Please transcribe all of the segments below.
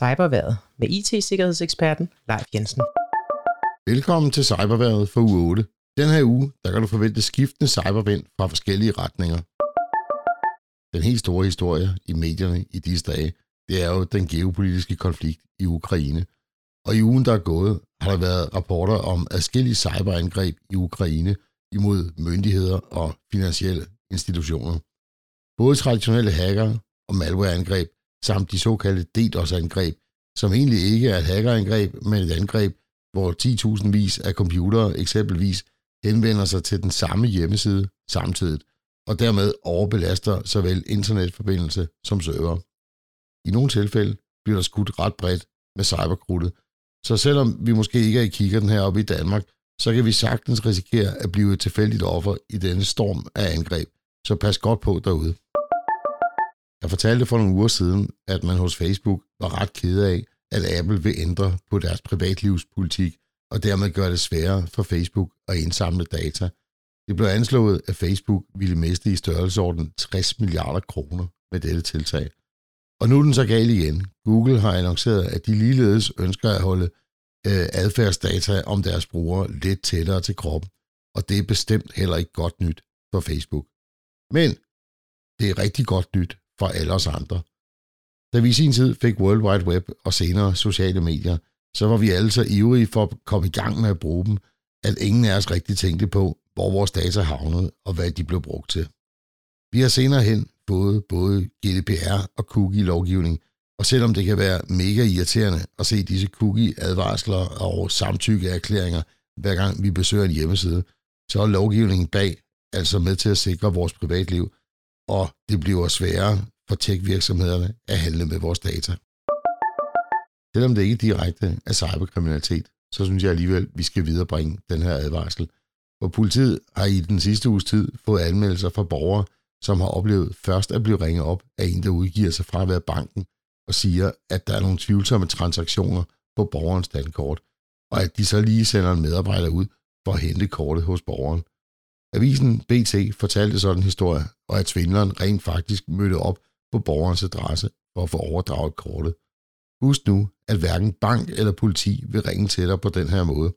Cyberværet med IT-sikkerhedseksperten Leif Jensen. Velkommen til Cyberværet for uge 8. Den her uge, der kan du forvente skiftende cybervind fra forskellige retninger. Den helt store historie i medierne i disse dage, det er jo den geopolitiske konflikt i Ukraine. Og i ugen, der er gået, har der været rapporter om adskillige cyberangreb i Ukraine imod myndigheder og finansielle institutioner. Både traditionelle hacker og malwareangreb samt de såkaldte DDoS-angreb, som egentlig ikke er et hackerangreb, men et angreb, hvor 10.000 vis af computere eksempelvis henvender sig til den samme hjemmeside samtidig, og dermed overbelaster såvel internetforbindelse som server. I nogle tilfælde bliver der skudt ret bredt med cyberkrudtet, så selvom vi måske ikke er i kigger heroppe i Danmark, så kan vi sagtens risikere at blive et tilfældigt offer i denne storm af angreb, så pas godt på derude. Jeg fortalte for nogle uger siden, at man hos Facebook var ret ked af, at Apple vil ændre på deres privatlivspolitik og dermed gøre det sværere for Facebook at indsamle data. Det blev anslået, at Facebook ville miste i størrelsesorden 60 milliarder kroner med dette tiltag. Og nu er den så gal igen. Google har annonceret, at de ligeledes ønsker at holde øh, adfærdsdata om deres brugere lidt tættere til kroppen, og det er bestemt heller ikke godt nyt for Facebook. Men det er rigtig godt nyt for alle os andre. Da vi i sin tid fik World Wide Web og senere sociale medier, så var vi alle så ivrige for at komme i gang med at bruge dem, at ingen af os rigtig tænkte på, hvor vores data havnede og hvad de blev brugt til. Vi har senere hen fået både GDPR og cookie-lovgivning, og selvom det kan være mega irriterende at se disse cookie-advarsler og samtykkeerklæringer, hver gang vi besøger en hjemmeside, så er lovgivningen bag altså med til at sikre vores privatliv, og det bliver sværere for tech-virksomhederne at handle med vores data. Selvom det ikke direkte er cyberkriminalitet, så synes jeg alligevel, at vi skal viderebringe den her advarsel. For politiet har i den sidste uges tid fået anmeldelser fra borgere, som har oplevet først at blive ringet op af en, der udgiver sig fra at være banken, og siger, at der er nogle tvivlsomme transaktioner på borgerens dankort, og at de så lige sender en medarbejder ud for at hente kortet hos borgeren. Avisen BT fortalte sådan en historie, og at svindleren rent faktisk mødte op på borgerens adresse for at få overdraget kortet. Husk nu, at hverken bank eller politi vil ringe til dig på den her måde.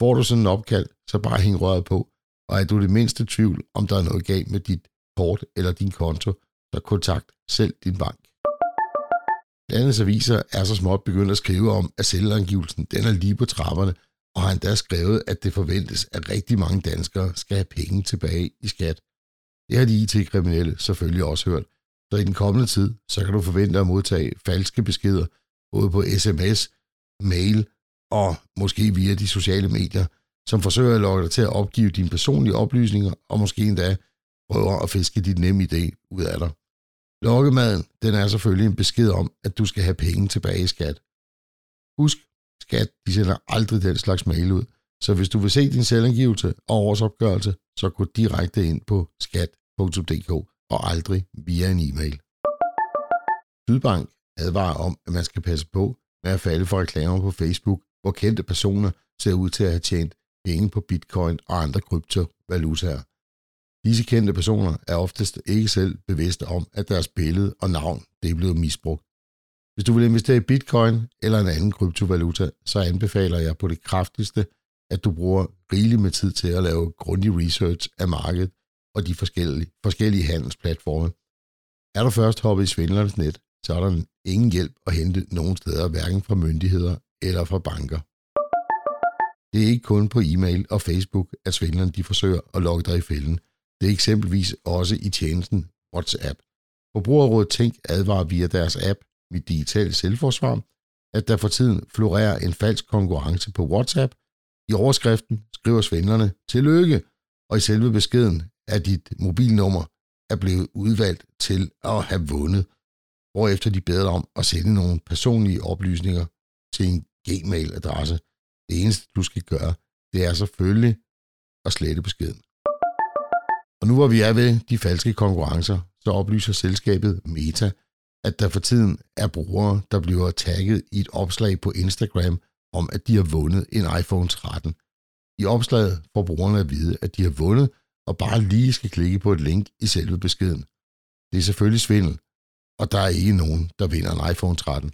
Får du sådan en opkald, så bare hæng røret på, og er du det mindste tvivl, om der er noget galt med dit kort eller din konto, så kontakt selv din bank. Landets aviser er så småt begyndt at skrive om, at selvangivelsen den er lige på trapperne, og har endda skrevet, at det forventes, at rigtig mange danskere skal have penge tilbage i skat. Det har de IT-kriminelle selvfølgelig også hørt, så i den kommende tid, så kan du forvente at modtage falske beskeder, både på sms, mail og måske via de sociale medier, som forsøger at lokke dig til at opgive dine personlige oplysninger, og måske endda prøver at fiske dit nemme idé ud af dig. Lokkemaden, den er selvfølgelig en besked om, at du skal have penge tilbage i skat. Husk, skat, de sender aldrig den slags mail ud, så hvis du vil se din selvangivelse og årsopgørelse, så gå direkte ind på skat.dk og aldrig via en e-mail. Sydbank advarer om, at man skal passe på med at falde for reklamer på Facebook, hvor kendte personer ser ud til at have tjent penge på bitcoin og andre kryptovalutaer. Disse kendte personer er oftest ikke selv bevidste om, at deres billede og navn det er blevet misbrugt. Hvis du vil investere i bitcoin eller en anden kryptovaluta, så anbefaler jeg på det kraftigste, at du bruger rigeligt med tid til at lave grundig research af markedet og de forskellige, forskellige handelsplatforme. Er du først hoppet i svindlernes net, så er der ingen hjælp at hente nogen steder, hverken fra myndigheder eller fra banker. Det er ikke kun på e-mail og Facebook, at svindlerne de forsøger at lokke dig i fælden. Det er eksempelvis også i tjenesten WhatsApp. Forbrugerrådet Tænk advarer via deres app mit Digitale Selvforsvar, at der for tiden florerer en falsk konkurrence på WhatsApp. I overskriften skriver svindlerne, tillykke, og i selve beskeden er dit mobilnummer er blevet udvalgt til at have vundet, hvorefter de beder om at sende nogle personlige oplysninger til en Gmail-adresse. Det eneste, du skal gøre, det er selvfølgelig at slette beskeden. Og nu hvor vi er ved de falske konkurrencer, så oplyser selskabet Meta, at der for tiden er brugere, der bliver tagget i et opslag på Instagram om, at de har vundet en iPhone 13. I opslaget får brugerne at vide, at de har vundet, og bare lige skal klikke på et link i selve beskeden. Det er selvfølgelig svindel, og der er ikke nogen, der vinder en iPhone 13.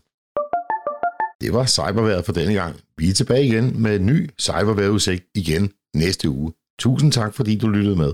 det var cyberværet for denne gang. Vi er tilbage igen med en ny cyberværetudsigt igen næste uge. Tusind tak, fordi du lyttede med.